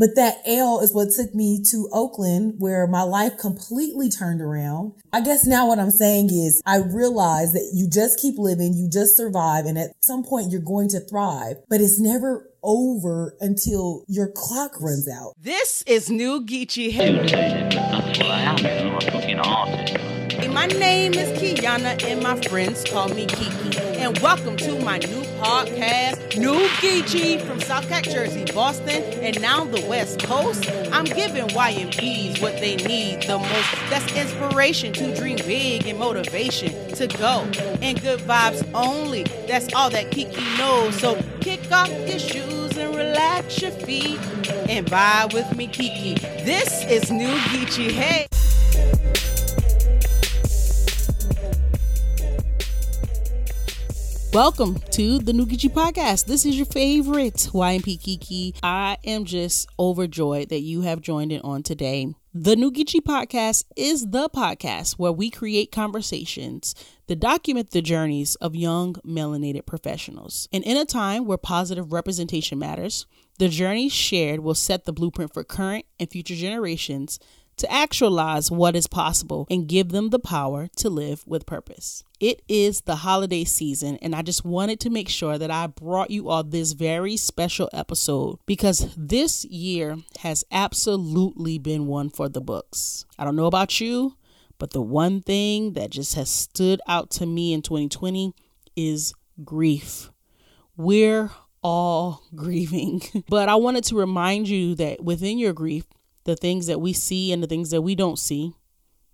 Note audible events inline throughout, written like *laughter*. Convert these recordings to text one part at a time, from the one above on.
But that L is what took me to Oakland where my life completely turned around. I guess now what I'm saying is I realize that you just keep living, you just survive, and at some point you're going to thrive, but it's never over until your clock runs out. This is New Geechee My name is Kiana and my friends call me Kiki. And welcome to my new podcast, New Geechee from South Cat, Jersey, Boston, and now the West Coast. I'm giving YMPs what they need the most. That's inspiration to dream big and motivation to go. And good vibes only. That's all that Kiki knows. So kick off your shoes and relax your feet and vibe with me, Kiki. This is New Geechee. Hey. Welcome to the New Podcast. This is your favorite YMP Kiki. I am just overjoyed that you have joined in on today. The New Podcast is the podcast where we create conversations that document the journeys of young melanated professionals. And in a time where positive representation matters, the journeys shared will set the blueprint for current and future generations to actualize what is possible and give them the power to live with purpose. It is the holiday season, and I just wanted to make sure that I brought you all this very special episode because this year has absolutely been one for the books. I don't know about you, but the one thing that just has stood out to me in 2020 is grief. We're all *laughs* grieving. But I wanted to remind you that within your grief, the things that we see and the things that we don't see,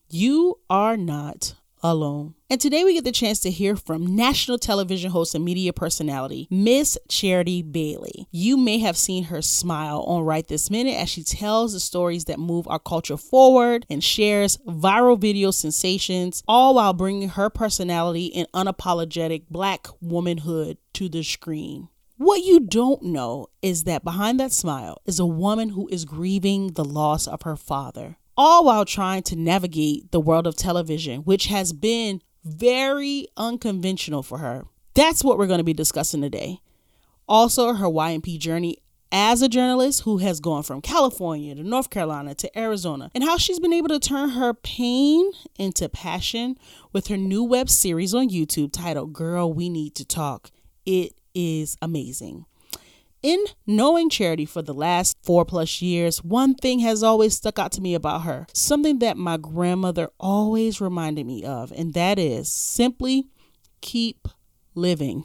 you are not alone. And today we get the chance to hear from national television host and media personality, Miss Charity Bailey. You may have seen her smile on Right This Minute as she tells the stories that move our culture forward and shares viral video sensations, all while bringing her personality and unapologetic black womanhood to the screen. What you don't know is that behind that smile is a woman who is grieving the loss of her father, all while trying to navigate the world of television, which has been very unconventional for her. That's what we're going to be discussing today. Also, her YMP journey as a journalist who has gone from California to North Carolina to Arizona, and how she's been able to turn her pain into passion with her new web series on YouTube titled Girl, We Need to Talk. It is amazing. In knowing Charity for the last four plus years, one thing has always stuck out to me about her, something that my grandmother always reminded me of, and that is simply keep living.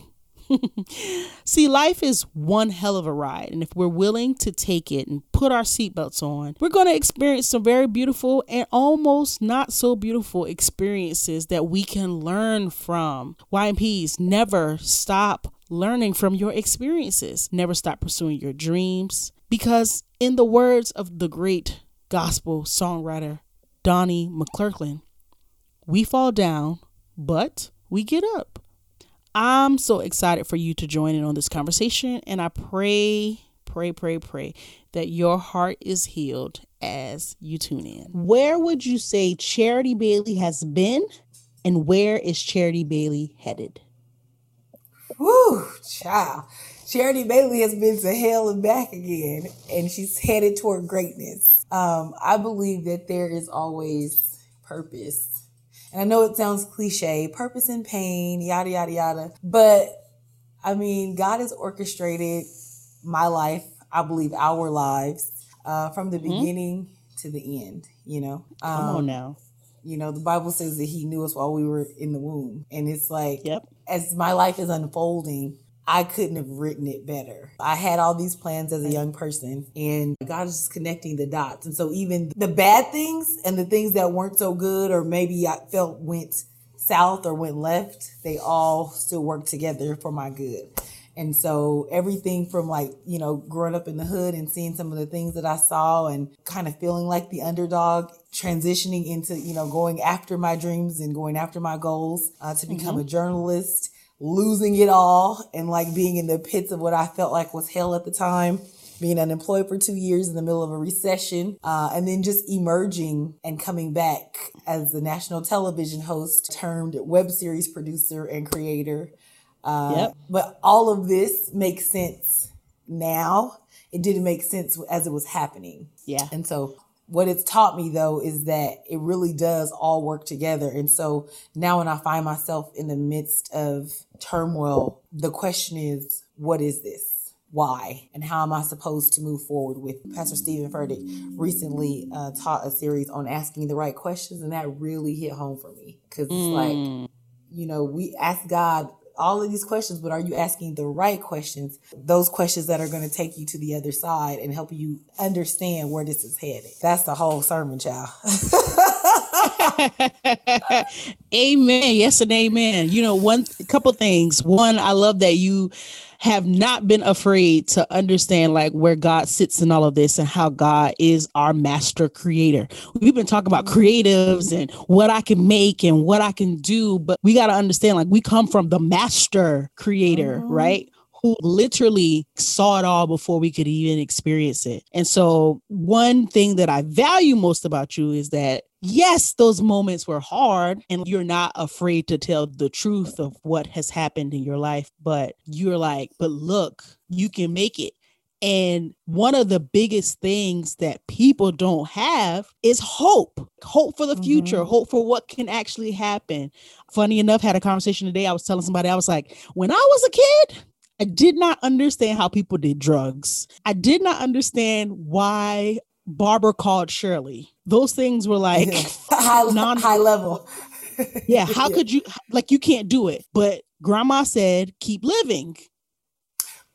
*laughs* See, life is one hell of a ride, and if we're willing to take it and put our seatbelts on, we're going to experience some very beautiful and almost not so beautiful experiences that we can learn from. YMPs never stop learning from your experiences. Never stop pursuing your dreams. Because, in the words of the great gospel songwriter Donnie McClurkin, we fall down, but we get up. I'm so excited for you to join in on this conversation, and I pray, pray, pray, pray that your heart is healed as you tune in. Where would you say Charity Bailey has been, and where is Charity Bailey headed? Woo, child. Charity Bailey has been to hell and back again, and she's headed toward greatness. Um, I believe that there is always purpose. And I know it sounds cliche, purpose and pain, yada, yada, yada. But I mean, God has orchestrated my life, I believe our lives, uh, from the mm-hmm. beginning to the end, you know? Um, Come on um, now. You know, the Bible says that He knew us while we were in the womb. And it's like, yep as my life is unfolding, I couldn't have written it better. I had all these plans as a young person, and God is just connecting the dots. And so, even the bad things and the things that weren't so good, or maybe I felt went south or went left, they all still work together for my good. And so everything from like, you know, growing up in the hood and seeing some of the things that I saw and kind of feeling like the underdog, transitioning into, you know, going after my dreams and going after my goals uh, to become mm-hmm. a journalist, losing it all and like being in the pits of what I felt like was hell at the time being unemployed for two years in the middle of a recession, uh, and then just emerging and coming back as the national television host termed web series producer and creator uh, yep. But all of this makes sense now. it didn't make sense as it was happening. Yeah. And so what it's taught me though is that it really does all work together. And so now when I find myself in the midst of turmoil, the question is, what is this? Why? And how am I supposed to move forward with Pastor Steven Furtick recently uh, taught a series on asking the right questions. And that really hit home for me because it's mm. like, you know, we ask God all of these questions, but are you asking the right questions? Those questions that are going to take you to the other side and help you understand where this is headed. That's the whole sermon, child. *laughs* *laughs* amen. Yes and amen. You know, one couple things. One, I love that you have not been afraid to understand like where God sits in all of this and how God is our master creator. We've been talking about creatives and what I can make and what I can do, but we got to understand like we come from the master creator, mm-hmm. right? who literally saw it all before we could even experience it. And so, one thing that I value most about you is that yes, those moments were hard and you're not afraid to tell the truth of what has happened in your life, but you're like, but look, you can make it. And one of the biggest things that people don't have is hope. Hope for the future, mm-hmm. hope for what can actually happen. Funny enough, had a conversation today. I was telling somebody, I was like, when I was a kid, I did not understand how people did drugs. I did not understand why Barbara called Shirley. Those things were like *laughs* high, non- high level. yeah, *laughs* how yeah. could you like you can't do it? But grandma said keep living.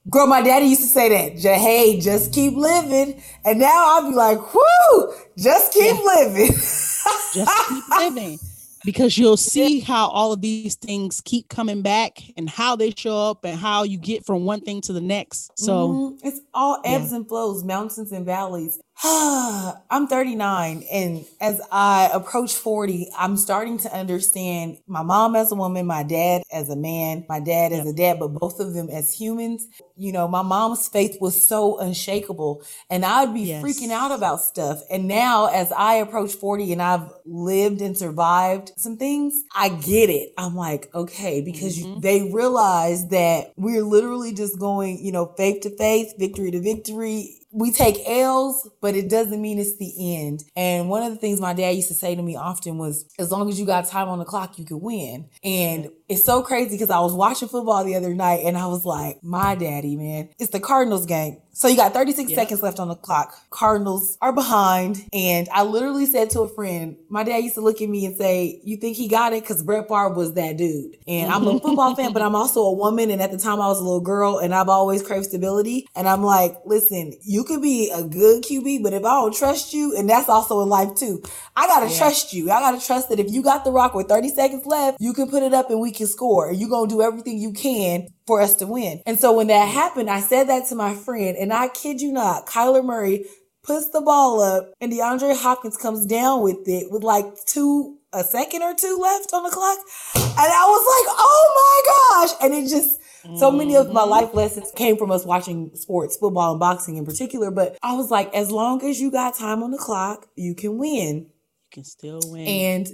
Girl, my daddy used to say that. Hey, just keep living. And now I'll be like, whoo, just keep yeah. living. *laughs* just keep living because you'll see how all of these things keep coming back and how they show up and how you get from one thing to the next. So mm-hmm. it's all ebbs yeah. and flows, mountains and valleys. *sighs* I'm 39 and as I approach 40, I'm starting to understand my mom as a woman, my dad as a man, my dad as a dad, but both of them as humans. You know, my mom's faith was so unshakable and I'd be yes. freaking out about stuff. And now as I approach 40 and I've lived and survived some things, I get it. I'm like, okay, because mm-hmm. you, they realize that we're literally just going, you know, faith to faith, victory to victory we take L's, but it doesn't mean it's the end. And one of the things my dad used to say to me often was, as long as you got time on the clock, you can win. And it's so crazy because I was watching football the other night and I was like, my daddy, man, it's the Cardinals game. So you got 36 yeah. seconds left on the clock. Cardinals are behind. And I literally said to a friend, my dad used to look at me and say, you think he got it? Cause Brett Favre was that dude. And I'm a *laughs* football fan, but I'm also a woman. And at the time I was a little girl and I've always craved stability. And I'm like, listen, you could be a good QB, but if I don't trust you, and that's also in life too, I gotta yeah. trust you. I gotta trust that if you got the rock with 30 seconds left, you can put it up and we can score. You're gonna do everything you can for us to win. And so when that happened, I said that to my friend, and I kid you not, Kyler Murray puts the ball up and DeAndre Hopkins comes down with it with like two, a second or two left on the clock. And I was like, oh my gosh. And it just, so many of my life lessons came from us watching sports, football and boxing in particular. But I was like, as long as you got time on the clock, you can win. You can still win. And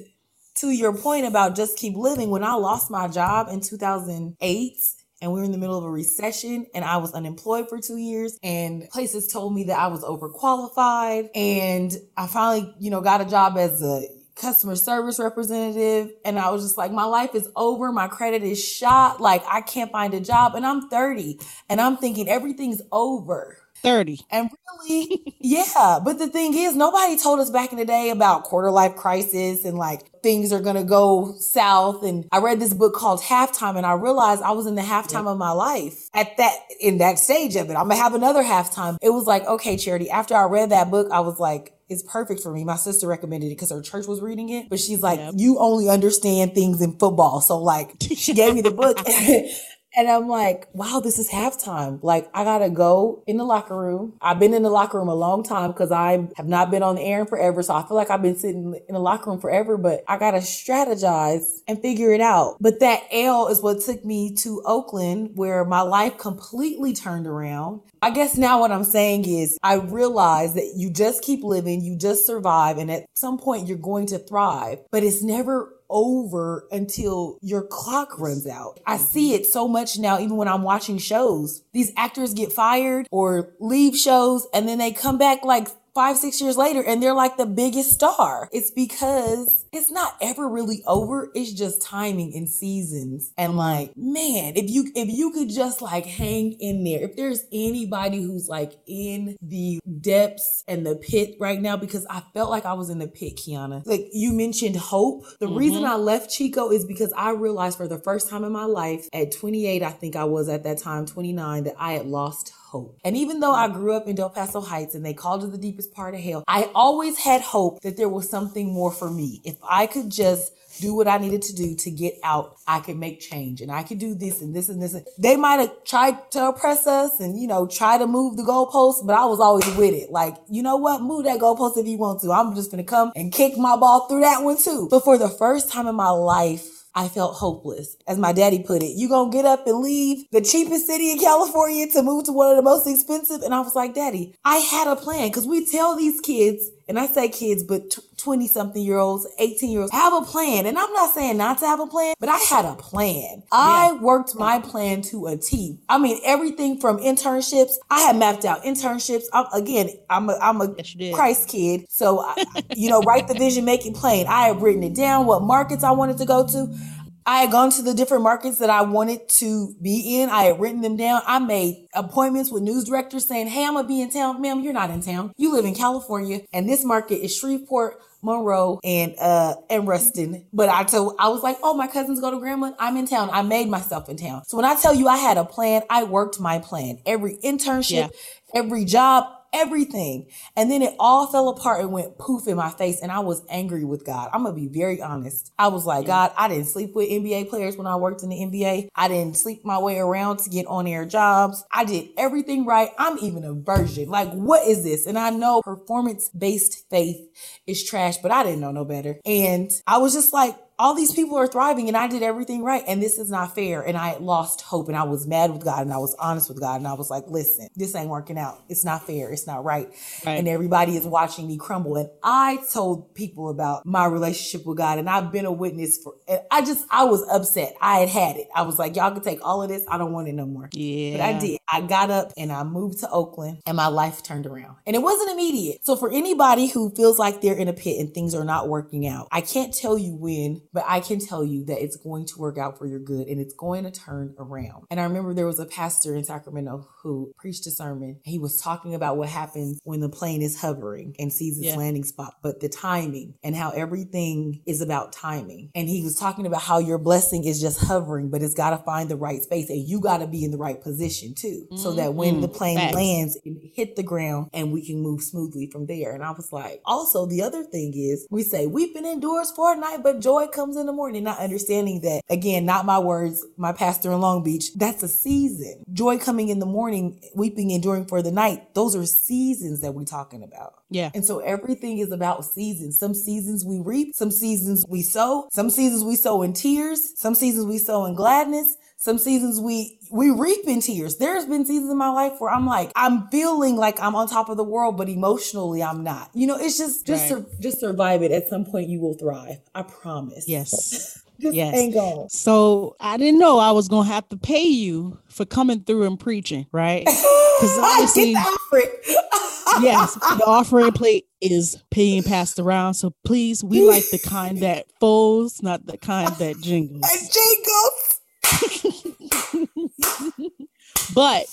to your point about just keep living, when I lost my job in 2008, and we were in the middle of a recession and I was unemployed for two years and places told me that I was overqualified. And I finally, you know, got a job as a customer service representative. And I was just like, my life is over. My credit is shot. Like I can't find a job and I'm 30 and I'm thinking everything's over. 30. And really, yeah. But the thing is, nobody told us back in the day about quarter life crisis and like things are going to go south. And I read this book called Halftime and I realized I was in the halftime yep. of my life at that, in that stage of it. I'm going to have another halftime. It was like, okay, Charity, after I read that book, I was like, it's perfect for me. My sister recommended it because her church was reading it, but she's like, yep. you only understand things in football. So like, she gave me the book *laughs* And I'm like, wow, this is halftime. Like, I gotta go in the locker room. I've been in the locker room a long time because I have not been on the air forever. So I feel like I've been sitting in the locker room forever, but I gotta strategize and figure it out. But that L is what took me to Oakland where my life completely turned around. I guess now what I'm saying is I realize that you just keep living, you just survive, and at some point you're going to thrive, but it's never over until your clock runs out. I see it so much now, even when I'm watching shows. These actors get fired or leave shows and then they come back like five, six years later and they're like the biggest star. It's because it's not ever really over. It's just timing and seasons. And like, man, if you, if you could just like hang in there, if there's anybody who's like in the depths and the pit right now, because I felt like I was in the pit, Kiana. Like you mentioned hope. The mm-hmm. reason I left Chico is because I realized for the first time in my life at 28, I think I was at that time, 29, that I had lost hope. And even though I grew up in Del Paso Heights and they called it the deepest part of hell, I always had hope that there was something more for me. If I could just do what I needed to do to get out, I could make change and I could do this and this and this. They might have tried to oppress us and, you know, try to move the goalposts, but I was always with it. Like, you know what? Move that goalpost if you want to. I'm just going to come and kick my ball through that one too. But for the first time in my life, I felt hopeless. As my daddy put it, you gonna get up and leave the cheapest city in California to move to one of the most expensive? And I was like, daddy, I had a plan because we tell these kids, and I say kids, but 20 something year olds, 18 year olds, have a plan. And I'm not saying not to have a plan, but I had a plan. I worked my plan to a T. I mean, everything from internships, I had mapped out internships. I'm, again, I'm a, I'm a yes, Christ kid. So, I, you know, write the vision, make it plain. I had written it down, what markets I wanted to go to. I had gone to the different markets that I wanted to be in. I had written them down. I made appointments with news directors saying, Hey, I'm going to be in town. Ma'am, you're not in town. You live in California and this market is Shreveport, Monroe, and, uh, and Ruston. But I told, I was like, Oh, my cousins go to Grambling. I'm in town. I made myself in town. So when I tell you I had a plan, I worked my plan. Every internship, yeah. every job, everything. And then it all fell apart and went poof in my face. And I was angry with God. I'm going to be very honest. I was like, God, I didn't sleep with NBA players when I worked in the NBA. I didn't sleep my way around to get on air jobs. I did everything right. I'm even a virgin. Like, what is this? And I know performance based faith is trash, but I didn't know no better. And I was just like, all these people are thriving and I did everything right. And this is not fair. And I lost hope and I was mad with God and I was honest with God. And I was like, listen, this ain't working out. It's not fair. It's not right. right. And everybody is watching me crumble. And I told people about my relationship with God and I've been a witness for, and I just, I was upset. I had had it. I was like, y'all can take all of this. I don't want it no more. Yeah. But I did. I got up and I moved to Oakland and my life turned around and it wasn't immediate. So for anybody who feels like they're in a pit and things are not working out, I can't tell you when, but I can tell you that it's going to work out for your good and it's going to turn around. And I remember there was a pastor in Sacramento who preached a sermon. He was talking about what happens when the plane is hovering and sees its yeah. landing spot, but the timing and how everything is about timing. And he was talking about how your blessing is just hovering, but it's got to find the right space and you got to be in the right position too, mm-hmm. so that when the mm-hmm. plane lands, it hit the ground and we can move smoothly from there. And I was like, also the other thing is we say weeping endures for a night, but joy comes comes in the morning, not understanding that, again, not my words, my pastor in Long Beach, that's a season. Joy coming in the morning, weeping enduring for the night, those are seasons that we're talking about. Yeah. And so everything is about seasons. Some seasons we reap, some seasons we sow, some seasons we sow in tears, some seasons we sow in gladness, some seasons we we reap in tears. There's been seasons in my life where I'm like, I'm feeling like I'm on top of the world, but emotionally I'm not. You know, it's just just right. sur- just survive it. At some point you will thrive. I promise. Yes. *laughs* just yes. hang on. So I didn't know I was gonna have to pay you for coming through and preaching, right? *laughs* Because obviously, *laughs* yes, the offering plate is being passed around. So please, we like the kind that folds, not the kind that jingles. jingles. *laughs* but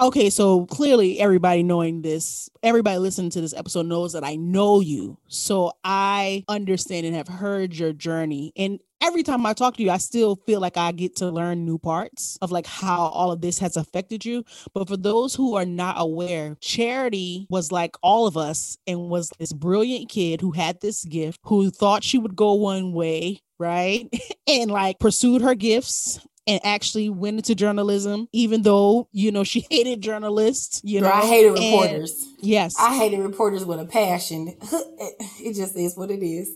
okay, so clearly everybody knowing this, everybody listening to this episode knows that I know you. So I understand and have heard your journey. And every time I talk to you, I still feel like I get to learn new parts of like how all of this has affected you. But for those who are not aware, Charity was like all of us and was this brilliant kid who had this gift, who thought she would go one way, right? *laughs* and like pursued her gifts and actually went into journalism, even though, you know, she *laughs* hated journalists, you know. I hated reporters. And, yes. I hated reporters with a passion. *laughs* It just is what it is.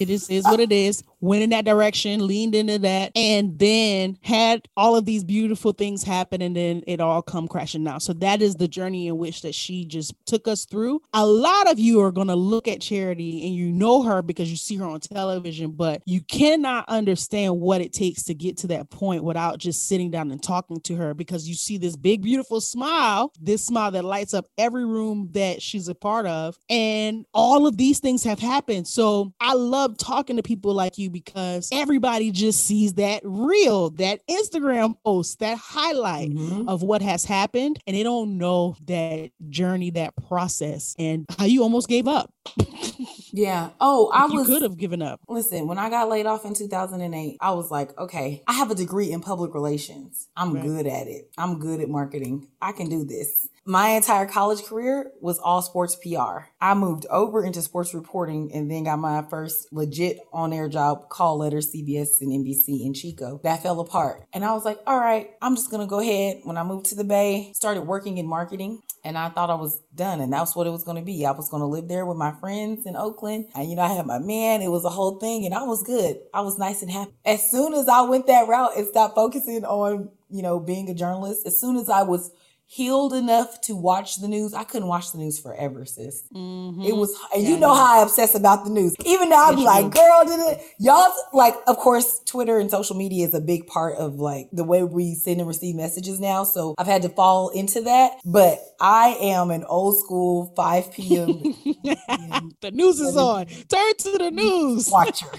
It is is what it is. Went in that direction, leaned into that, and then had all of these beautiful things happen, and then it all come crashing down. So that is the journey in which that she just took us through. A lot of you are gonna look at Charity and you know her because you see her on television, but you cannot understand what it takes to get to that point without just sitting down and talking to her because you see this big, beautiful smile, this smile that lights up every room that she's a part of, and all of these things have happened. So I love talking to people like you because everybody just sees that reel, that Instagram post, that highlight mm-hmm. of what has happened, and they don't know that journey, that process, and how you almost gave up. *laughs* yeah. Oh, I was You could have given up. Listen, when I got laid off in 2008, I was like, okay, I have a degree in public relations. I'm right. good at it. I'm good at marketing. I can do this. My entire college career was all sports PR. I moved over into sports reporting and then got my first legit on air job, call letter, CBS and NBC in Chico. That fell apart. And I was like, all right, I'm just going to go ahead. When I moved to the Bay, started working in marketing and I thought I was done and that's what it was going to be. I was going to live there with my friends in Oakland. And, you know, I had my man. It was a whole thing and I was good. I was nice and happy. As soon as I went that route and stopped focusing on, you know, being a journalist, as soon as I was healed enough to watch the news. I couldn't watch the news forever, sis. Mm-hmm. It was, and yeah, you know how I obsess about the news. Even now, I'd be like, girl, did it? Y'all, like, of course, Twitter and social media is a big part of like the way we send and receive messages now. So I've had to fall into that. But I am an old school 5 p.m. *laughs* the news is on. Turn to the news. Watcher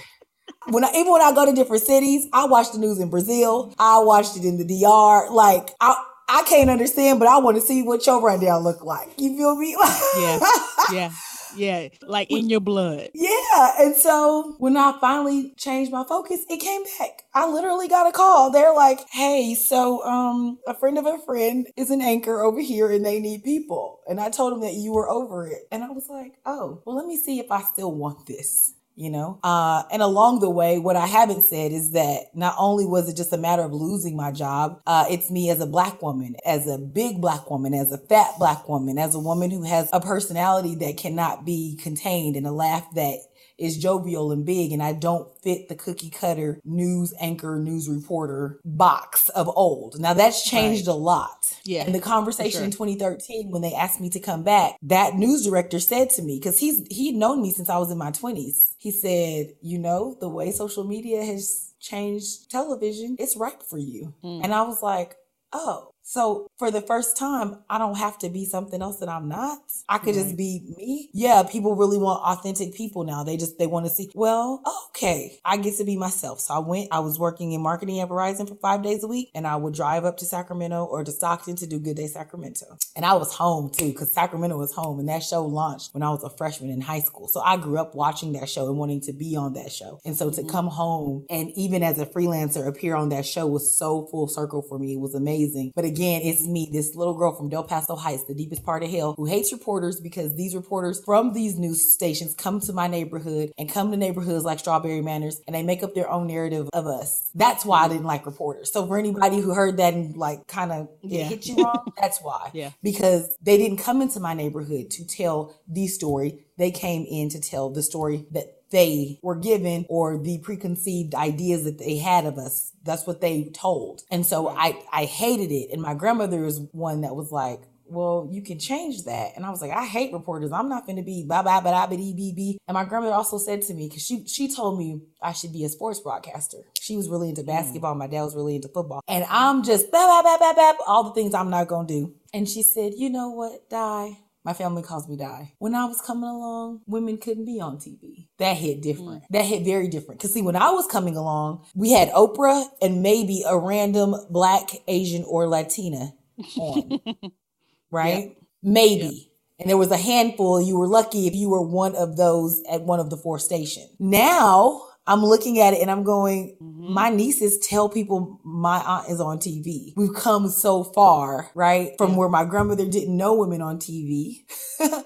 when I, even when I go to different cities, I watch the news in Brazil. I watched it in the DR. Like I, I can't understand, but I want to see what your rundown look like. You feel me? yeah, *laughs* yeah, yeah. Like in your blood. Yeah. And so when I finally changed my focus, it came back. I literally got a call. They're like, "Hey, so um, a friend of a friend is an anchor over here, and they need people." And I told them that you were over it, and I was like, "Oh, well, let me see if I still want this." You know? Uh, and along the way, what I haven't said is that not only was it just a matter of losing my job, uh, it's me as a black woman, as a big black woman, as a fat black woman, as a woman who has a personality that cannot be contained and a laugh that is jovial and big and I don't fit the cookie cutter news anchor, news reporter box of old. Now that's changed right. a lot. Yeah. And the conversation sure. in 2013 when they asked me to come back, that news director said to me, because he's he'd known me since I was in my 20s. He said, you know, the way social media has changed television, it's ripe for you. Mm. And I was like, oh, so for the first time, I don't have to be something else that I'm not. I could right. just be me. Yeah, people really want authentic people now. They just they want to see, well, okay, I get to be myself. So I went, I was working in marketing at Verizon for five days a week, and I would drive up to Sacramento or to Stockton to do Good Day Sacramento. And I was home too, because Sacramento was home. And that show launched when I was a freshman in high school. So I grew up watching that show and wanting to be on that show. And so to mm-hmm. come home and even as a freelancer appear on that show was so full circle for me. It was amazing. But again, it's me, this little girl from Del Paso Heights, the deepest part of hell, who hates reporters because these reporters from these news stations come to my neighborhood and come to neighborhoods like Strawberry Manors and they make up their own narrative of us. That's why I didn't like reporters. So for anybody who heard that and like kind of yeah. hit you wrong, *laughs* that's why. Yeah. Because they didn't come into my neighborhood to tell the story. They came in to tell the story that they were given or the preconceived ideas that they had of us. That's what they told. And so I, I hated it. And my grandmother was one that was like, well, you can change that. And I was like, I hate reporters. I'm not going to be blah, blah, blah, blah, blah, blah. And my grandmother also said to me, cause she, she told me I should be a sports broadcaster. She was really into mm. basketball. Mm. My dad was really into football. And I'm just blah, blah, blah, blah, blah, all the things I'm not going to do. And she said, you know what, Di? My family calls me Di. When I was coming along, women couldn't be on TV. That hit different. Mm. That hit very different. Cause see, when I was coming along, we had Oprah and maybe a random black, Asian, or Latina on. *laughs* right? Yep. Maybe. Yep. And there was a handful. You were lucky if you were one of those at one of the four stations. Now I'm looking at it and I'm going, mm-hmm. my nieces tell people my aunt is on TV. We've come so far, right? From where my grandmother didn't know women on TV. *laughs*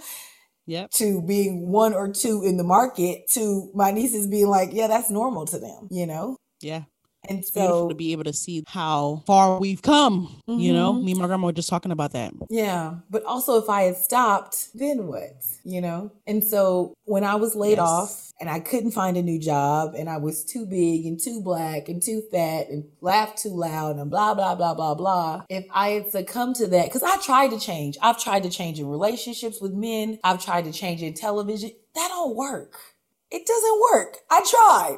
yep. To being one or two in the market to my nieces being like, yeah, that's normal to them, you know? Yeah. And it's so, beautiful to be able to see how far we've come. Mm-hmm. You know, mm-hmm. me and my grandma were just talking about that. Yeah. But also, if I had stopped, then what? You know? And so when I was laid yes. off and I couldn't find a new job and I was too big and too black and too fat and laughed too loud and blah, blah, blah, blah, blah. If I had succumbed to that, because I tried to change. I've tried to change in relationships with men. I've tried to change in television. That don't work. It doesn't work. I tried.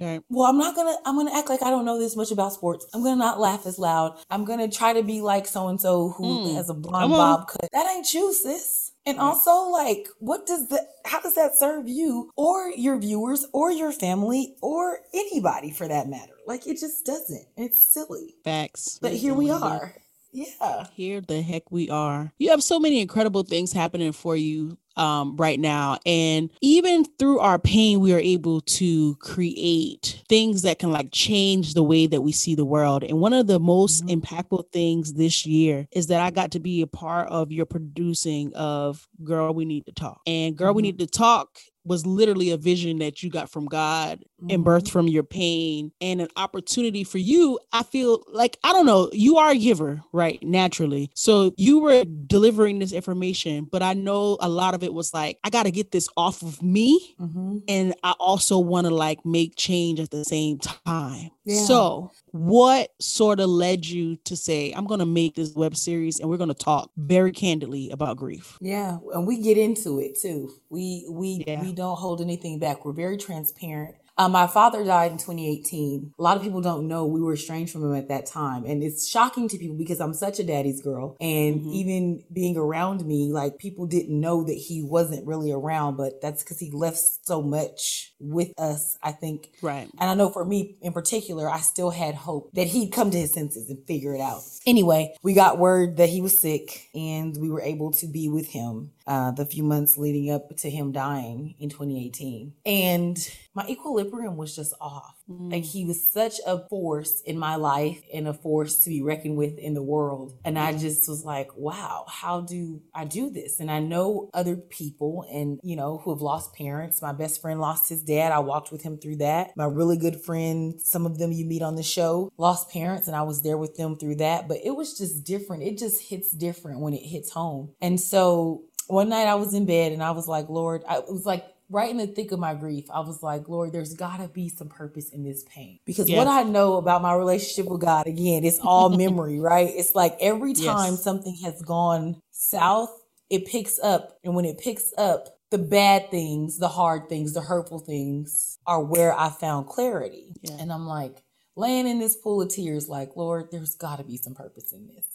Right. Well, I'm not gonna. I'm gonna act like I don't know this much about sports. I'm gonna not laugh as loud. I'm gonna try to be like so and so who mm. has a blonde bob cut. That ain't you, sis. And also, like, what does that? How does that serve you or your viewers or your family or anybody for that matter? Like, it just doesn't. It's silly. Facts. But here we are. Yeah. Here the heck we are. You have so many incredible things happening for you um, right now. And even through our pain, we are able to create things that can like change the way that we see the world. And one of the most mm-hmm. impactful things this year is that I got to be a part of your producing of Girl, We Need to Talk. And Girl, mm-hmm. We Need to Talk was literally a vision that you got from God mm-hmm. and birth from your pain and an opportunity for you. I feel like, I don't know, you are a giver, right? Naturally. So you were delivering this information, but I know a lot of it was like, I got to get this off of me. Mm-hmm. And I also want to like make change at the same time. Yeah. So what sort of led you to say i'm going to make this web series and we're going to talk very candidly about grief yeah and we get into it too we we yeah. we don't hold anything back we're very transparent um, my father died in 2018. A lot of people don't know we were estranged from him at that time. And it's shocking to people because I'm such a daddy's girl. And mm-hmm. even being around me, like people didn't know that he wasn't really around, but that's because he left so much with us, I think. Right. And I know for me in particular, I still had hope that he'd come to his senses and figure it out. Anyway, we got word that he was sick and we were able to be with him uh, the few months leading up to him dying in 2018. And my equilibrium was just off. Mm. Like he was such a force in my life and a force to be reckoned with in the world. And I just was like, wow, how do I do this? And I know other people and, you know, who have lost parents. My best friend lost his dad. I walked with him through that. My really good friend, some of them you meet on the show, lost parents and I was there with them through that. But it was just different. It just hits different when it hits home. And so one night I was in bed and I was like, Lord, I, it was like right in the thick of my grief, I was like, Lord, there's got to be some purpose in this pain. Because yes. what I know about my relationship with God, again, it's all *laughs* memory, right? It's like every time yes. something has gone south, it picks up. And when it picks up, the bad things, the hard things, the hurtful things are where I found clarity. Yeah. And I'm like, laying in this pool of tears, like, Lord, there's got to be some purpose in this.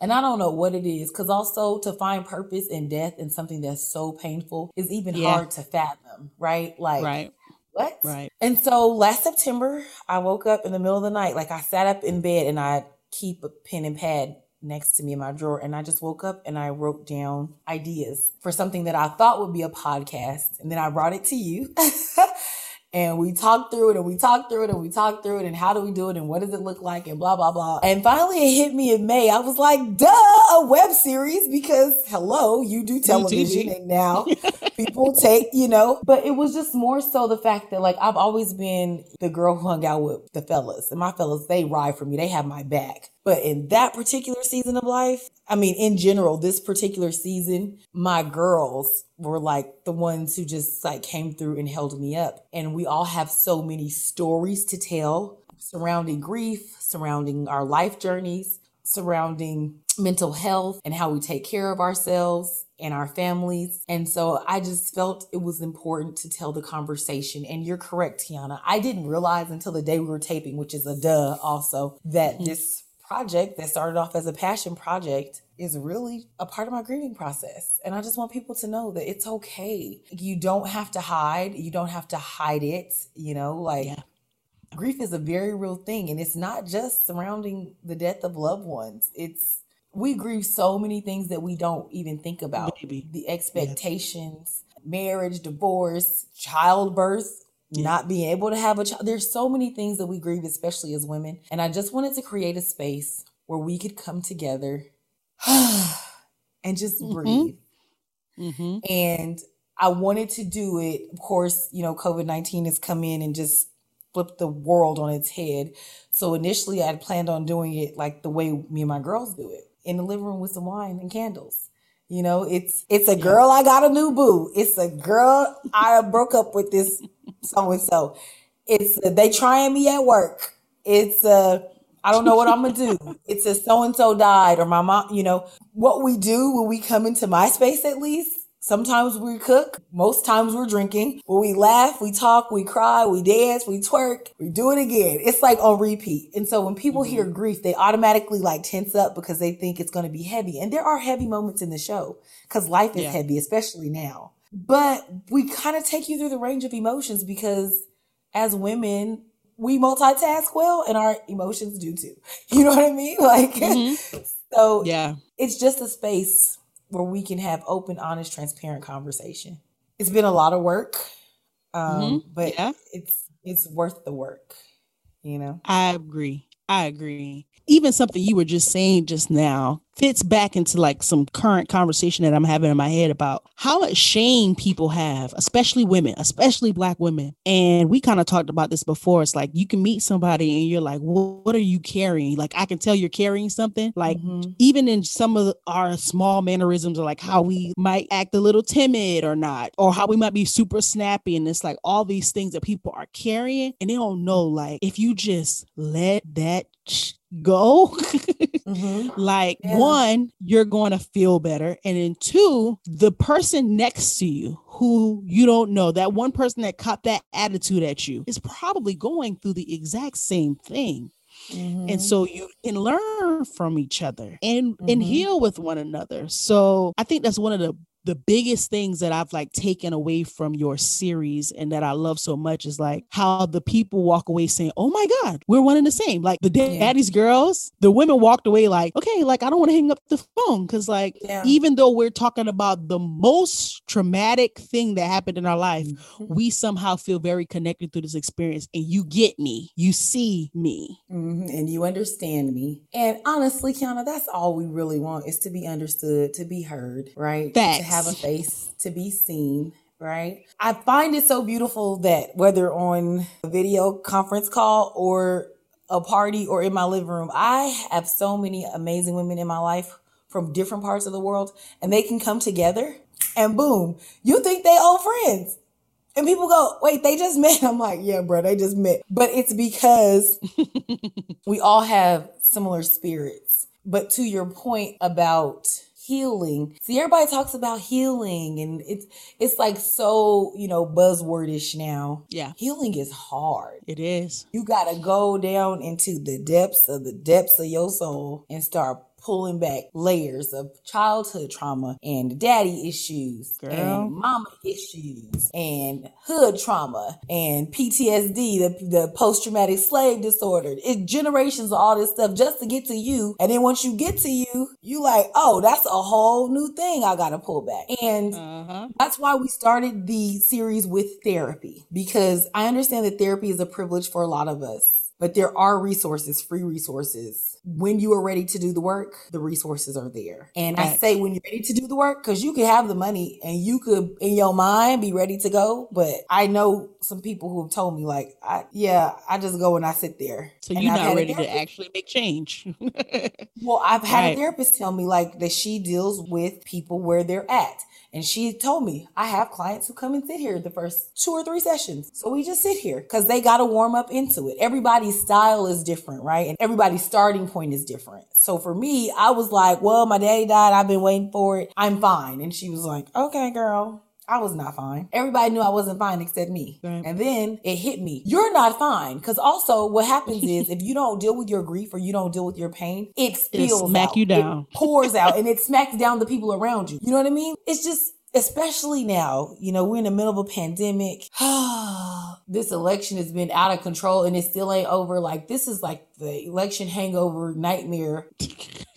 And I don't know what it is, because also to find purpose in death and something that's so painful is even yeah. hard to fathom, right? Like, right. What? Right. And so last September, I woke up in the middle of the night. Like I sat up in bed and I keep a pen and pad next to me in my drawer. And I just woke up and I wrote down ideas for something that I thought would be a podcast. And then I brought it to you. *laughs* and we talked through it and we talked through it and we talked through it and how do we do it and what does it look like and blah blah blah. And finally it hit me in May. I was like, duh, a web series because hello, you do television and now *laughs* people take, you know, but it was just more so the fact that like I've always been the girl who hung out with the fellas and my fellas, they ride for me. They have my back. But in that particular season of life, I mean, in general, this particular season, my girls were like the ones who just like came through and held me up. And we all have so many stories to tell surrounding grief, surrounding our life journeys, surrounding mental health and how we take care of ourselves and our families. And so I just felt it was important to tell the conversation. And you're correct, Tiana. I didn't realize until the day we were taping, which is a duh also, that mm-hmm. this project that started off as a passion project is really a part of my grieving process. And I just want people to know that it's okay. You don't have to hide, you don't have to hide it, you know, like yeah. grief is a very real thing and it's not just surrounding the death of loved ones. It's we grieve so many things that we don't even think about. Maybe. The expectations, yeah. marriage, divorce, childbirth, yeah. not being able to have a child. There's so many things that we grieve, especially as women. And I just wanted to create a space where we could come together *sighs* and just mm-hmm. breathe. Mm-hmm. And I wanted to do it. Of course, you know, COVID 19 has come in and just flipped the world on its head. So initially, I had planned on doing it like the way me and my girls do it in the living room with some wine and candles. You know, it's it's a girl. I got a new boo. It's a girl. I broke up with this so and so. It's a, they trying me at work. It's a I don't know what I'm gonna do. *laughs* It's a so and so died or my mom. You know what we do when we come into my space at least Sometimes we cook, most times we're drinking. When we laugh, we talk, we cry, we dance, we twerk, we do it again. It's like on repeat. And so when people mm-hmm. hear grief, they automatically like tense up because they think it's going to be heavy. And there are heavy moments in the show because life is yeah. heavy, especially now. But we kind of take you through the range of emotions because as women, we multitask well and our emotions do too. *laughs* You know what I mean? Like, mm-hmm. *laughs* so yeah, it's just a space where we can have open, honest, transparent conversation. It's been a lot of work, um, mm-hmm. but yeah. it's it's worth the work. You know, I agree. I agree. Even something you were just saying just now fits back into like some current conversation that I'm having in my head about how much shame people have, especially women, especially black women. And we kind of talked about this before. It's like you can meet somebody and you're like, well, what are you carrying? Like I can tell you're carrying something. Like mm-hmm. even in some of our small mannerisms or like how we might act a little timid or not, or how we might be super snappy. And it's like all these things that people are carrying and they don't know like if you just let that go *laughs* mm-hmm. like yeah. one you're going to feel better and then two the person next to you who you don't know that one person that caught that attitude at you is probably going through the exact same thing Mm-hmm. And so you can learn from each other and mm-hmm. and heal with one another. So I think that's one of the the biggest things that I've like taken away from your series and that I love so much is like how the people walk away saying, Oh my God, we're one and the same. Like the daddy's yeah. girls, the women walked away like, okay, like I don't want to hang up the phone. Cause like yeah. even though we're talking about the most traumatic thing that happened in our life, mm-hmm. we somehow feel very connected through this experience. And you get me, you see me. Mm-hmm. And you understand me. And honestly, Kiana, that's all we really want is to be understood, to be heard, right? Facts have a face to be seen right? I find it so beautiful that whether on a video conference call or a party or in my living room, I have so many amazing women in my life from different parts of the world and they can come together and boom, you think they old friends. And people go, wait, they just met. *laughs* I'm like, yeah, bro, they just met. But it's because *laughs* we all have similar spirits. But to your point about healing. See, everybody talks about healing and it's it's like so, you know, buzzwordish now. Yeah. Healing is hard. It is. You gotta go down into the depths of the depths of your soul and start pulling back layers of childhood trauma and daddy issues Girl. and mama issues and hood trauma and PTSD, the, the post traumatic slave disorder. It generations of all this stuff just to get to you. And then once you get to you, you like, oh, that's a whole new thing I got to pull back. And uh-huh. that's why we started the series with therapy because I understand that therapy is a privilege for a lot of us but there are resources, free resources. When you are ready to do the work, the resources are there. And. I say when you're ready to do the work, because you can have the money and you could in your mind be ready to go. But I know some people who have told me, like, I yeah, I just go and I sit there. So you're not ready to actually make change. *laughs* well, I've had right. a therapist tell me like that she deals with people where they're at. And she told me, I have clients who come and sit here the first two or three sessions. So we just sit here because they got to warm up into it. Everybody's style is different, right? And everybody's starting point is different. So for me, I was like, well, my daddy died. I've been waiting for it. I'm fine. And she was like, okay, girl, I was not fine. Everybody knew I wasn't fine except me. Right. And then it hit me. You're not fine. Cause also what happens is if you don't deal with your grief or you don't deal with your pain, it spills it smack out. you down. It *laughs* pours out and it smacks down the people around you. You know what I mean? It's just especially now, you know, we're in the middle of a pandemic. *sighs* this election has been out of control and it still ain't over. Like this is like the election hangover nightmare. *laughs*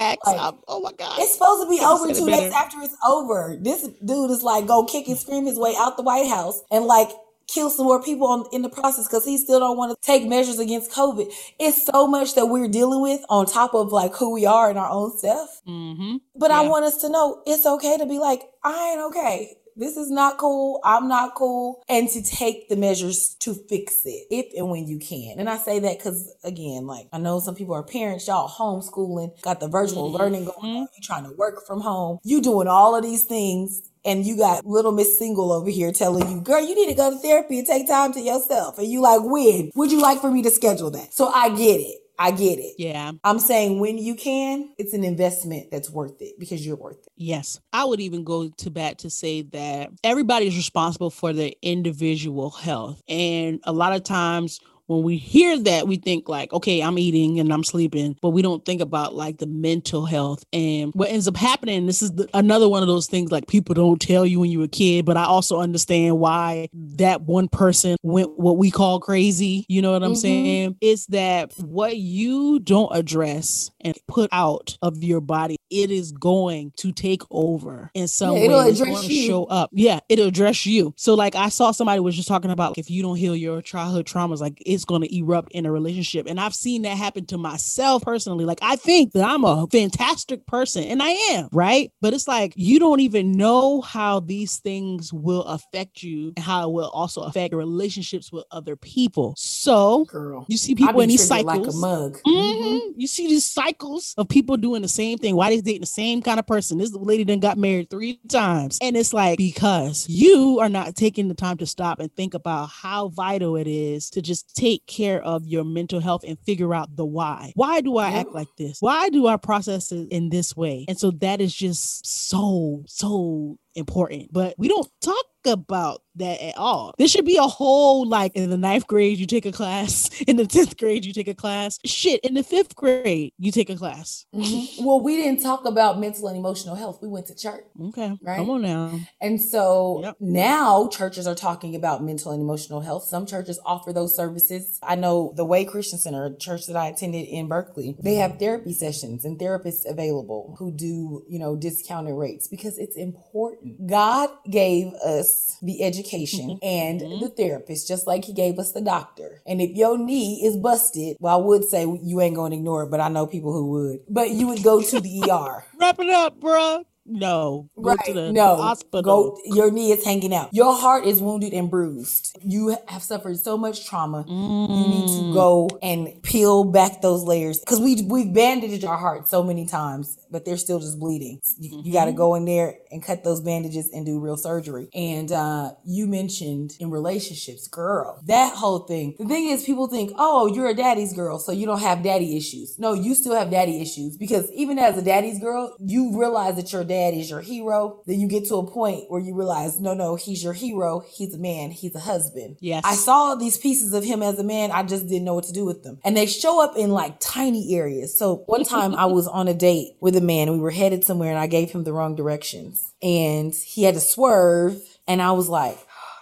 Like, oh my god! It's supposed to be over two days after it's over. This dude is like go kick and scream his way out the White House and like kill some more people on, in the process because he still don't want to take measures against COVID. It's so much that we're dealing with on top of like who we are and our own stuff. Mm-hmm. But yeah. I want us to know it's okay to be like, I ain't okay. This is not cool. I'm not cool. And to take the measures to fix it if and when you can. And I say that because, again, like I know some people are parents, y'all homeschooling, got the virtual mm-hmm. learning going on, you trying to work from home, you doing all of these things and you got little Miss Single over here telling you, girl, you need to go to therapy and take time to yourself. And you like, when? Would you like for me to schedule that? So I get it. I get it. Yeah. I'm saying when you can, it's an investment that's worth it because you're worth it. Yes. I would even go to bat to say that everybody is responsible for their individual health. And a lot of times when we hear that, we think like, okay, I'm eating and I'm sleeping, but we don't think about like the mental health. And what ends up happening, this is the, another one of those things like people don't tell you when you're a kid, but I also understand why that one person went what we call crazy. You know what I'm mm-hmm. saying? It's that what you don't address and put out of your body, it is going to take over in some yeah, way. It's going to show up. Yeah, it'll address you. So like I saw somebody was just talking about like, if you don't heal your childhood traumas, like it's going to erupt in a relationship. And I've seen that happen to myself personally. Like, I think that I'm a fantastic person, and I am, right? But it's like you don't even know how these things will affect you and how it will also affect your relationships with other people. Girl, you see people in these cycles. Like a mug. Mm-hmm, mm-hmm. You see these cycles of people doing the same thing. Why they dating the same kind of person? This lady then got married three times. And it's like, because you are not taking the time to stop and think about how vital it is to just take take care of your mental health and figure out the why. Why do I act like this? Why do I process it in this way? And so that is just so, so important. But we don't talk about that at all. This should be a whole like in the ninth grade you take a class, *laughs* in the tenth grade you take a class. Shit, in the fifth grade you take a class. Mm-hmm. Well, we didn't talk about mental and emotional health. We went to church. Okay, right. Come on now. And so yep. now churches are talking about mental and emotional health. Some churches offer those services. I know the Way Christian Center, a church that I attended in Berkeley, they have therapy sessions and therapists available who do you know discounted rates because it's important. God gave us the education education mm-hmm. and mm-hmm. the therapist, just like he gave us the doctor. And if your knee is busted, well, I would say you ain't going to ignore it, but I know people who would. But you would go to the ER. *laughs* Wrap it up, bruh. No. Go right. to the no. hospital. Go, your knee is hanging out. Your heart is wounded and bruised. You have suffered so much trauma. Mm. You need to mm. go and peel back those layers. Because we, we've bandaged our heart so many times, but they're still just bleeding. You, mm-hmm. you got to go in there and cut those bandages and do real surgery. And uh, you mentioned in relationships, girl, that whole thing. The thing is, people think, oh, you're a daddy's girl, so you don't have daddy issues. No, you still have daddy issues because even as a daddy's girl, you realize that your dad is your hero. Then you get to a point where you realize, no, no, he's your hero. He's a man. He's a husband. Yes. I saw these pieces of him as a man. I just didn't know what to do with them. And they show up in like tiny areas. So one time I was on a date with a man we were headed somewhere and I gave him the wrong directions and he had to swerve. And I was like,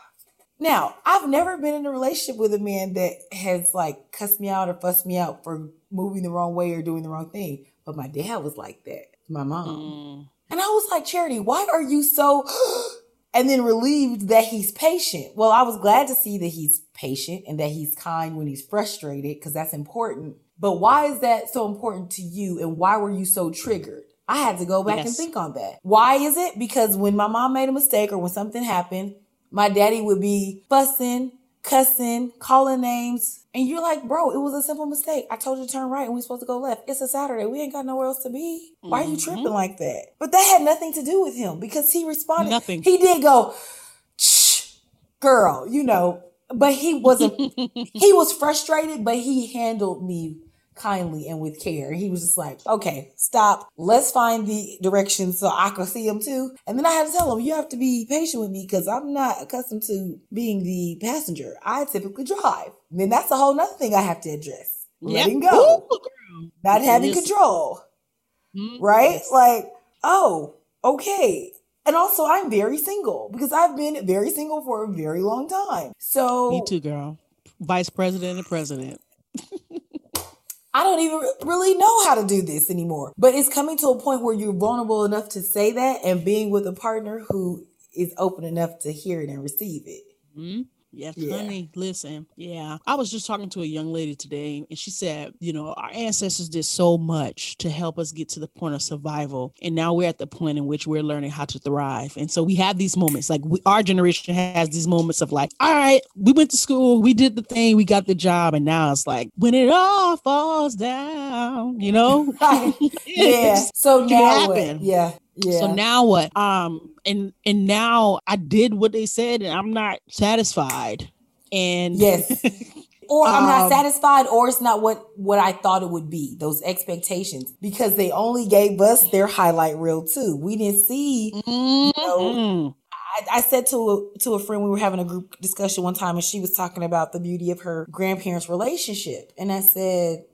*sighs* now, I've never been in a relationship with a man that has like cussed me out or fussed me out for moving the wrong way or doing the wrong thing. But my dad was like that. My mom. Mm. And I was like, Charity, why are you so *gasps* and then relieved that he's patient? Well, I was glad to see that he's patient and that he's kind when he's frustrated because that's important. But why is that so important to you and why were you so triggered? I had to go back yes. and think on that. Why is it? Because when my mom made a mistake or when something happened, my daddy would be fussing, cussing, calling names. And you're like, bro, it was a simple mistake. I told you to turn right and we are supposed to go left. It's a Saturday. We ain't got nowhere else to be. Why are you tripping mm-hmm. like that? But that had nothing to do with him because he responded. Nothing. He did go, Shh, girl, you know, but he wasn't, *laughs* he was frustrated, but he handled me kindly and with care. He was just like, okay, stop. Let's find the directions so I can see him too. And then I had to tell him, you have to be patient with me because I'm not accustomed to being the passenger. I typically drive. And then that's a whole nother thing I have to address. Yep. Letting go. Ooh, not having control. Mm-hmm. Right? Yes. Like, oh, okay. And also, I'm very single because I've been very single for a very long time. So, me too, girl. Vice president and president. *laughs* I don't even really know how to do this anymore. But it's coming to a point where you're vulnerable enough to say that and being with a partner who is open enough to hear it and receive it. Mm-hmm. Yes, yeah. honey. Listen, yeah. I was just talking to a young lady today, and she said, you know, our ancestors did so much to help us get to the point of survival. And now we're at the point in which we're learning how to thrive. And so we have these moments, like we, our generation has these moments of like, all right, we went to school, we did the thing, we got the job. And now it's like, when it all falls down, you know? *laughs* *laughs* yeah. So now, what? yeah. Yeah. So now what? Um, and and now I did what they said, and I'm not satisfied. And yes. *laughs* or I'm not um, satisfied, or it's not what what I thought it would be. Those expectations, because they only gave us their highlight reel too. We didn't see. Mm-hmm. You know, mm-hmm. I, I, said to a, to a friend we were having a group discussion one time, and she was talking about the beauty of her grandparents' relationship, and I said,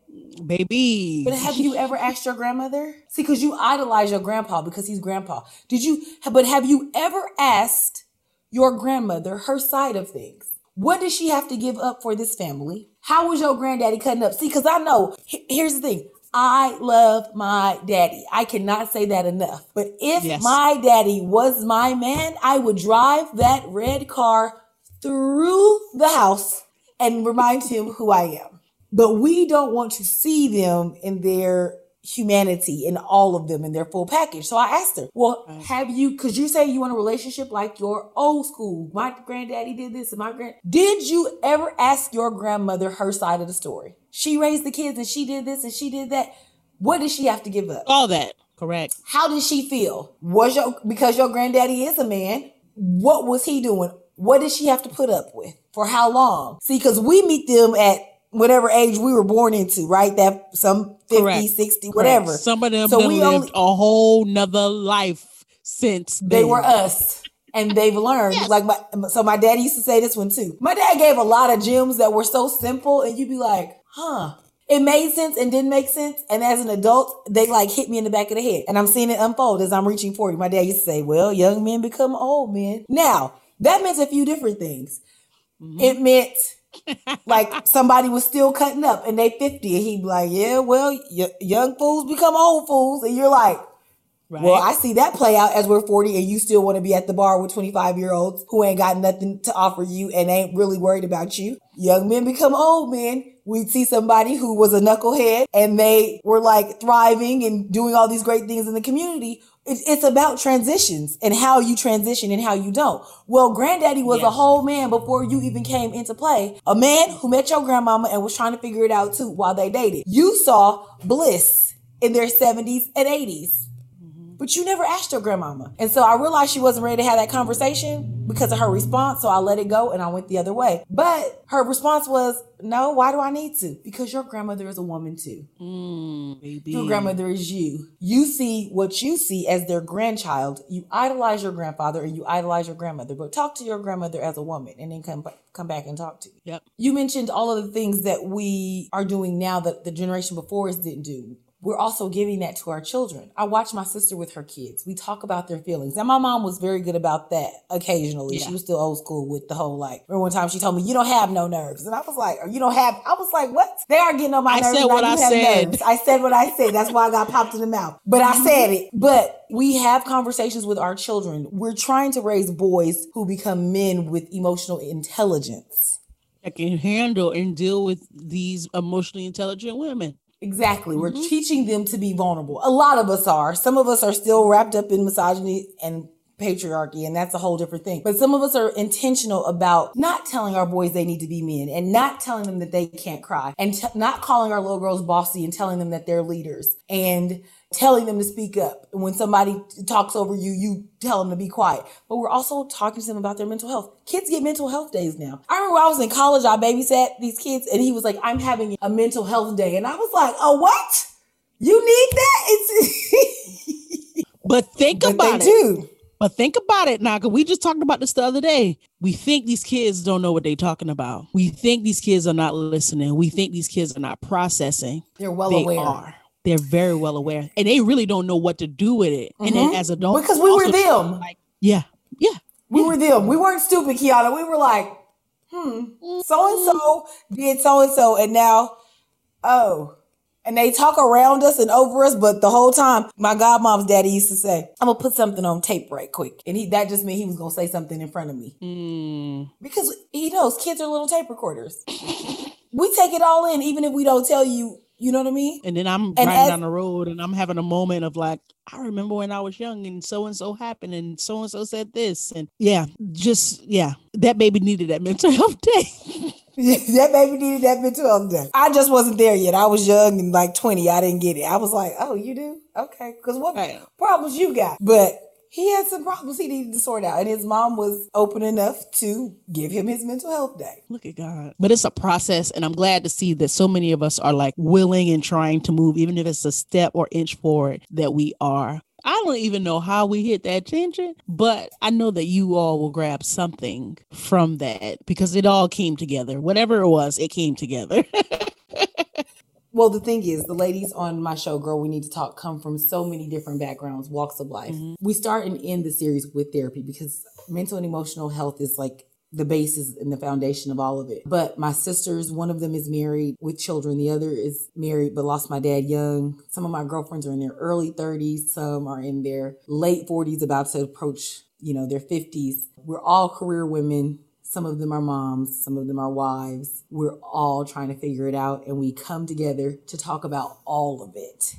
baby. But have you ever asked your grandmother? See, because you idolize your grandpa because he's grandpa. Did you? But have you ever asked your grandmother her side of things? What does she have to give up for this family? How was your granddaddy cutting up? See, because I know. Here's the thing. I love my daddy. I cannot say that enough. But if yes. my daddy was my man, I would drive that red car through the house and remind him who I am but we don't want to see them in their humanity in all of them in their full package. So I asked her, well, mm. have you, cause you say you want a relationship like your old school. My granddaddy did this and my grand, did you ever ask your grandmother her side of the story? She raised the kids and she did this and she did that. What did she have to give up? All that. Correct. How did she feel? Was your, because your granddaddy is a man, what was he doing? What did she have to put up with? For how long? See, cause we meet them at whatever age we were born into, right? That some 50, Correct. 60, whatever. Correct. Some of them so we lived only, a whole nother life since then. they were us. And they've learned, yes. like my, so my dad used to say this one too. My dad gave a lot of gems that were so simple and you'd be like, huh, it made sense and didn't make sense. And as an adult, they like hit me in the back of the head. And I'm seeing it unfold as I'm reaching 40. My dad used to say, well, young men become old men. Now, that meant a few different things. Mm-hmm. It meant like *laughs* somebody was still cutting up and they 50 and he'd be like, yeah, well, y- young fools become old fools. And you're like, right. well, I see that play out as we're 40 and you still want to be at the bar with 25 year olds who ain't got nothing to offer you and ain't really worried about you. Young men become old men. We'd see somebody who was a knucklehead and they were like thriving and doing all these great things in the community it's about transitions and how you transition and how you don't. Well, granddaddy was yes. a whole man before you even came into play. A man who met your grandmama and was trying to figure it out too while they dated. You saw bliss in their 70s and 80s. But you never asked your grandmama. And so I realized she wasn't ready to have that conversation because of her response. So I let it go and I went the other way. But her response was, no, why do I need to? Because your grandmother is a woman too. Mm. Your grandmother is you. You see what you see as their grandchild. You idolize your grandfather and you idolize your grandmother, but talk to your grandmother as a woman and then come, come back and talk to you. Yep. You mentioned all of the things that we are doing now that the generation before us didn't do we're also giving that to our children. I watch my sister with her kids. We talk about their feelings. And my mom was very good about that occasionally. Yeah. She was still old school with the whole like, remember one time she told me, you don't have no nerves. And I was like, or you don't have, I was like, what? They are getting on my I nerves. Said what I, said. Nerves. I said what I said. That's why I got popped in the mouth. But I mm-hmm. said it. But we have conversations with our children. We're trying to raise boys who become men with emotional intelligence. That can handle and deal with these emotionally intelligent women. Exactly. We're mm-hmm. teaching them to be vulnerable. A lot of us are. Some of us are still wrapped up in misogyny and patriarchy, and that's a whole different thing. But some of us are intentional about not telling our boys they need to be men and not telling them that they can't cry and t- not calling our little girls bossy and telling them that they're leaders and telling them to speak up. And when somebody talks over you, you tell them to be quiet. But we're also talking to them about their mental health. Kids get mental health days now. I remember I was in college, I babysat these kids and he was like, I'm having a mental health day. And I was like, oh, what? You need that? It's *laughs* but think but about it. Do. But think about it now, because we just talked about this the other day. We think these kids don't know what they're talking about. We think these kids are not listening. We think these kids are not processing. They're well they aware. Are they're very well aware and they really don't know what to do with it. Mm-hmm. And then mm-hmm. as adults, because we were them, like, yeah, yeah, we yeah. were them. We weren't stupid, Kiana. We were like, hmm, so and so did so and so, and now, oh, and they talk around us and over us, but the whole time, my godmom's daddy used to say, I'm gonna put something on tape right quick. And he that just meant he was gonna say something in front of me. Mm. Because he knows kids are little tape recorders. *coughs* we take it all in, even if we don't tell you you know what I mean? And then I'm and riding as, down the road and I'm having a moment of like, I remember when I was young and so and so happened and so and so said this. And yeah, just, yeah, that baby needed that *laughs* mental health day. *laughs* that baby needed that mental health day. I just wasn't there yet. I was young and like 20. I didn't get it. I was like, oh, you do? Okay. Because what right. problems you got? But he had some problems he needed to sort out. And his mom was open enough to give him his mental health day. Look at God. But it's a process. And I'm glad to see that so many of us are like willing and trying to move, even if it's a step or inch forward, that we are. I don't even know how we hit that tangent, but I know that you all will grab something from that because it all came together. Whatever it was, it came together. *laughs* Well, the thing is, the ladies on my show, Girl, We Need to Talk, come from so many different backgrounds, walks of life. Mm-hmm. We start and end the series with therapy because mental and emotional health is like the basis and the foundation of all of it. But my sisters, one of them is married with children, the other is married but lost my dad young. Some of my girlfriends are in their early 30s, some are in their late 40s, about to approach, you know, their 50s. We're all career women some of them are moms, some of them are wives. We're all trying to figure it out, and we come together to talk about all of it.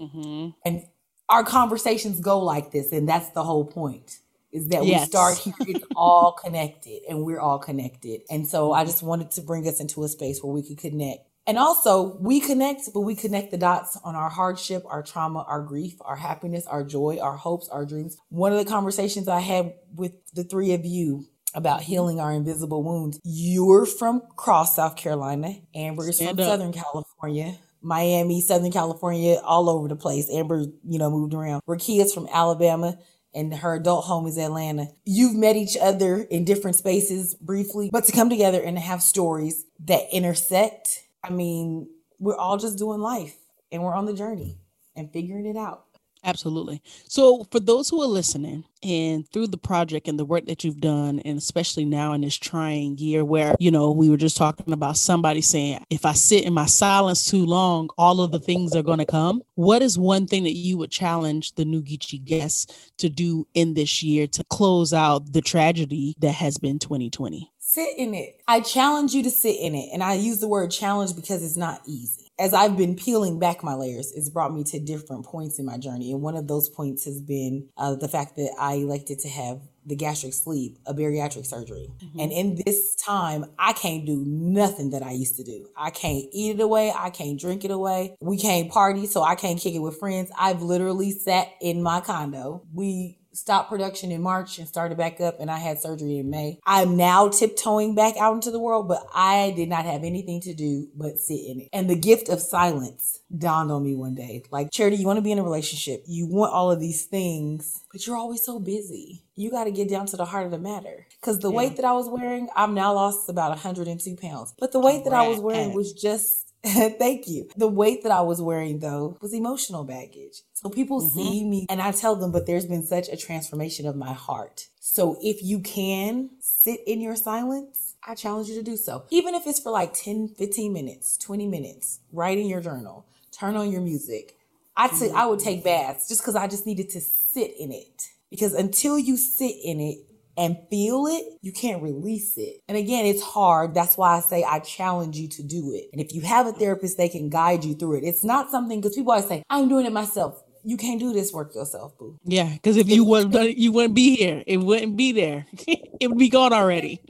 Mm-hmm. And our conversations go like this, and that's the whole point is that yes. we start here, it's *laughs* all connected, and we're all connected. And so I just wanted to bring us into a space where we could connect. And also, we connect, but we connect the dots on our hardship, our trauma, our grief, our happiness, our joy, our hopes, our dreams. One of the conversations I had with the three of you about healing our invisible wounds. You're from Cross, South Carolina. Amber is Stand from up. Southern California. Miami, Southern California, all over the place. Amber, you know, moved around. Rakia's from Alabama and her adult home is Atlanta. You've met each other in different spaces briefly, but to come together and have stories that intersect, I mean, we're all just doing life and we're on the journey and figuring it out. Absolutely. So, for those who are listening and through the project and the work that you've done, and especially now in this trying year where, you know, we were just talking about somebody saying, if I sit in my silence too long, all of the things are going to come. What is one thing that you would challenge the New Geechee guests to do in this year to close out the tragedy that has been 2020? Sit in it. I challenge you to sit in it. And I use the word challenge because it's not easy as I've been peeling back my layers, it's brought me to different points in my journey. And one of those points has been uh, the fact that I elected to have the gastric sleeve, a bariatric surgery. Mm-hmm. And in this time, I can't do nothing that I used to do. I can't eat it away. I can't drink it away. We can't party, so I can't kick it with friends. I've literally sat in my condo. We stopped production in March and started back up, and I had surgery in May. I'm now tiptoeing back out into the world, but I did not have anything to do but sit in it. And the gift of silence dawned on me one day. Like, Charity, you want to be in a relationship, you want all of these things, but you're always so busy. You got to get down to the heart of the matter. Because the yeah. weight that I was wearing, I'm now lost about 102 pounds. But the weight that I was wearing was just *laughs* Thank you. The weight that I was wearing though was emotional baggage. So people mm-hmm. see me and I tell them, but there's been such a transformation of my heart. So if you can sit in your silence, I challenge you to do so. Even if it's for like 10, 15 minutes, 20 minutes, write in your journal, turn on your music. I, t- mm-hmm. I would take baths just because I just needed to sit in it. Because until you sit in it, and feel it, you can't release it. And again, it's hard. That's why I say I challenge you to do it. And if you have a therapist, they can guide you through it. It's not something because people always say, I'm doing it myself. You can't do this work yourself, boo. Yeah, because if you wouldn't, you wouldn't be here. It wouldn't be there. *laughs* it would be gone already.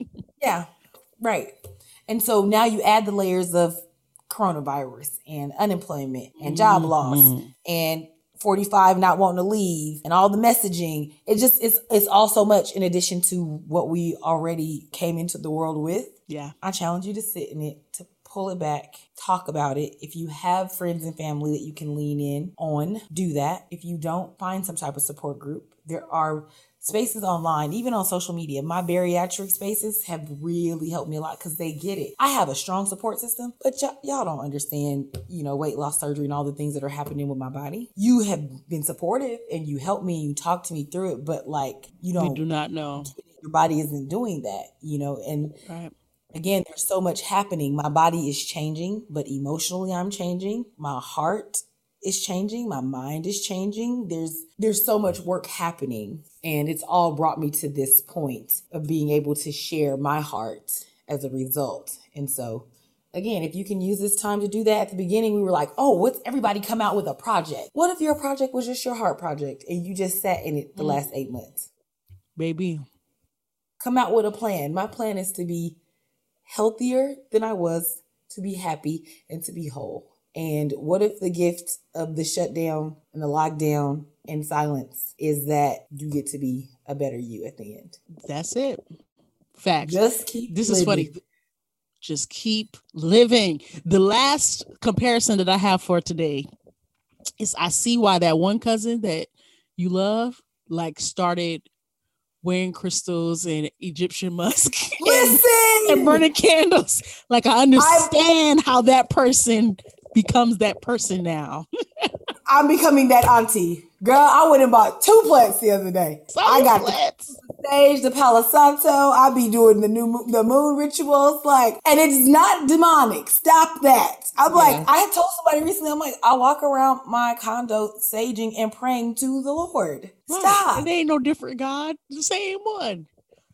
yeah, right. And so now you add the layers of coronavirus and unemployment and job mm-hmm. loss and 45 not wanting to leave and all the messaging it just it's it's all so much in addition to what we already came into the world with. Yeah. I challenge you to sit in it to pull it back talk about it. If you have friends and family that you can lean in on do that. If you don't find some type of support group. There are spaces online, even on social media, my bariatric spaces have really helped me a lot because they get it. I have a strong support system, but y- y'all don't understand, you know, weight loss surgery and all the things that are happening with my body. You have been supportive and you helped me, and you talked to me through it, but like, you don't. We do not know. Your body isn't doing that, you know, and. Right again, there's so much happening. My body is changing, but emotionally I'm changing. My heart is changing, my mind is changing. There's there's so much work happening and it's all brought me to this point of being able to share my heart as a result. And so again, if you can use this time to do that at the beginning, we were like, oh, what's everybody come out with a project? What if your project was just your heart project and you just sat in it the mm. last eight months? Baby. Come out with a plan. My plan is to be healthier than I was, to be happy, and to be whole. And what if the gift of the shutdown and the lockdown and silence is that you get to be a better you at the end? That's it. Fact. Just keep. This living. is funny just keep living. The last comparison that I have for today is I see why that one cousin that you love like started wearing crystals and Egyptian musk *laughs* Listen! and, and burning candles. Like I understand I, how that person becomes that person now. I'm becoming that auntie. Girl, I went and bought two plants the other day. So I got plants. the stage, the Palo Santo. I be doing the new the moon rituals, like, and it's not demonic. Stop that. I'm yeah. like, I had told somebody recently. I'm like, I walk around my condo saging and praying to the Lord. Stop. Right. It ain't no different God. The same one.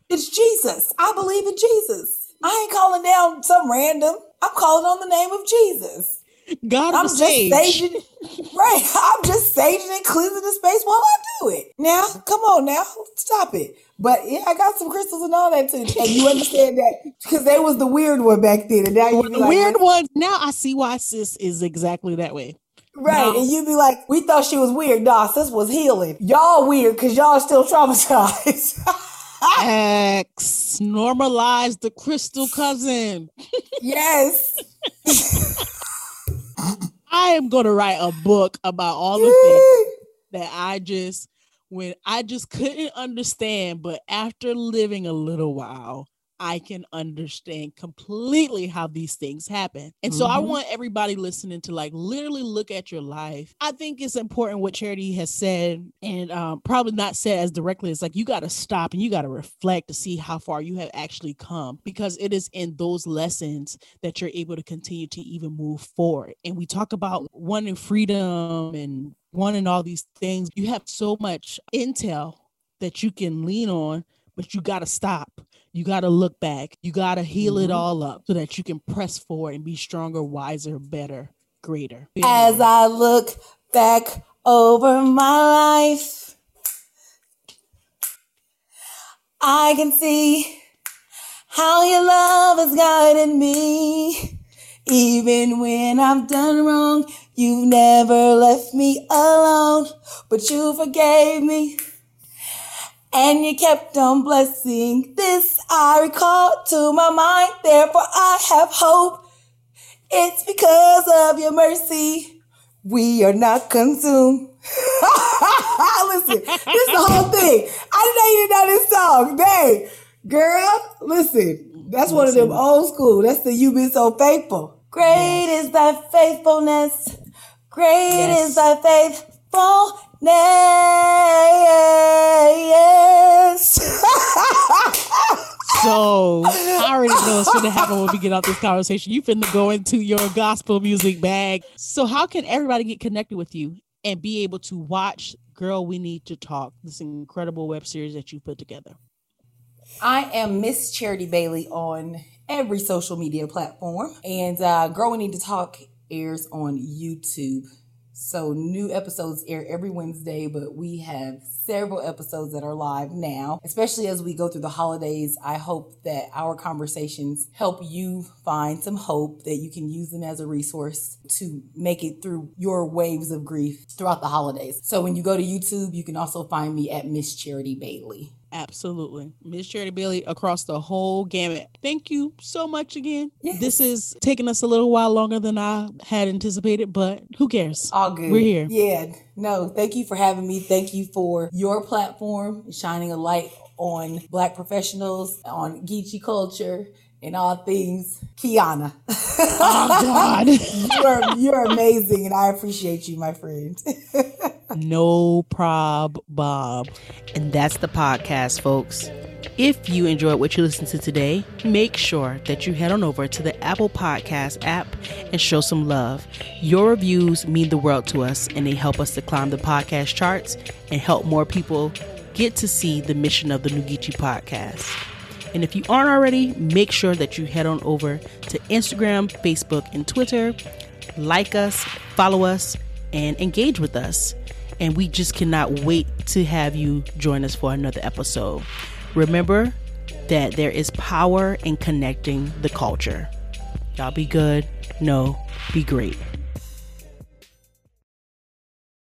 It's Jesus. I believe in Jesus. I ain't calling down some random. I'm calling on the name of Jesus. God I'm just sage. *laughs* right? I'm just saging and cleansing the space while I do it. Now, come on, now, stop it. But yeah, I got some crystals and all that too. And you understand that because they was the weird one back then, and now you the like, weird one. Now I see why sis is exactly that way. Right, now, and you'd be like, we thought she was weird. Nah, sis was healing. Y'all weird because y'all still traumatized. *laughs* X normalize the crystal cousin. yes. *laughs* I am going to write a book about all the things that I just when I just couldn't understand, but after living a little while, I can understand completely how these things happen. And mm-hmm. so I mm-hmm. want everybody listening to like literally look at your life. I think it's important what Charity has said and um, probably not said as directly as like you got to stop and you got to reflect to see how far you have actually come because it is in those lessons that you're able to continue to even move forward. And we talk about wanting freedom and wanting all these things. You have so much intel that you can lean on, but you got to stop you got to look back. You got to heal mm-hmm. it all up so that you can press forward and be stronger, wiser, better, greater. As I look back over my life, I can see how your love has guided me. Even when I've done wrong, you've never left me alone, but you forgave me and you kept on blessing. This I recall to my mind, therefore I have hope. It's because of your mercy we are not consumed. *laughs* listen, this is the whole thing. I didn't even know this song. Dang, girl, listen, that's one of them old school. That's the You've Been So Faithful. Great yes. is thy faithfulness. Great yes. is thy faithfulness. Yes. so I already know what's gonna happen when we get off this conversation. You finna go into your gospel music bag. So how can everybody get connected with you and be able to watch Girl We Need to Talk, this incredible web series that you put together? I am Miss Charity Bailey on every social media platform. And uh, Girl We Need to Talk airs on YouTube so new episodes air every Wednesday, but we have several episodes that are live now. Especially as we go through the holidays, I hope that our conversations help you find some hope that you can use them as a resource to make it through your waves of grief throughout the holidays. So when you go to YouTube, you can also find me at Miss Charity Bailey. Absolutely. Miss Charity Bailey across the whole gamut. Thank you so much again. Yes. This is taking us a little while longer than I had anticipated, but who cares? All good. We're here. Yeah. No, thank you for having me. Thank you for your platform, shining a light on Black professionals, on Geechee culture, and all things Kiana. Oh God. *laughs* you're you're amazing and I appreciate you, my friend. *laughs* no prob Bob. And that's the podcast, folks. If you enjoyed what you listened to today, make sure that you head on over to the Apple Podcast app and show some love. Your reviews mean the world to us and they help us to climb the podcast charts and help more people get to see the mission of the New Geechee podcast. And if you aren't already, make sure that you head on over to Instagram, Facebook, and Twitter. Like us, follow us, and engage with us. And we just cannot wait to have you join us for another episode. Remember that there is power in connecting the culture. Y'all be good. No, be great.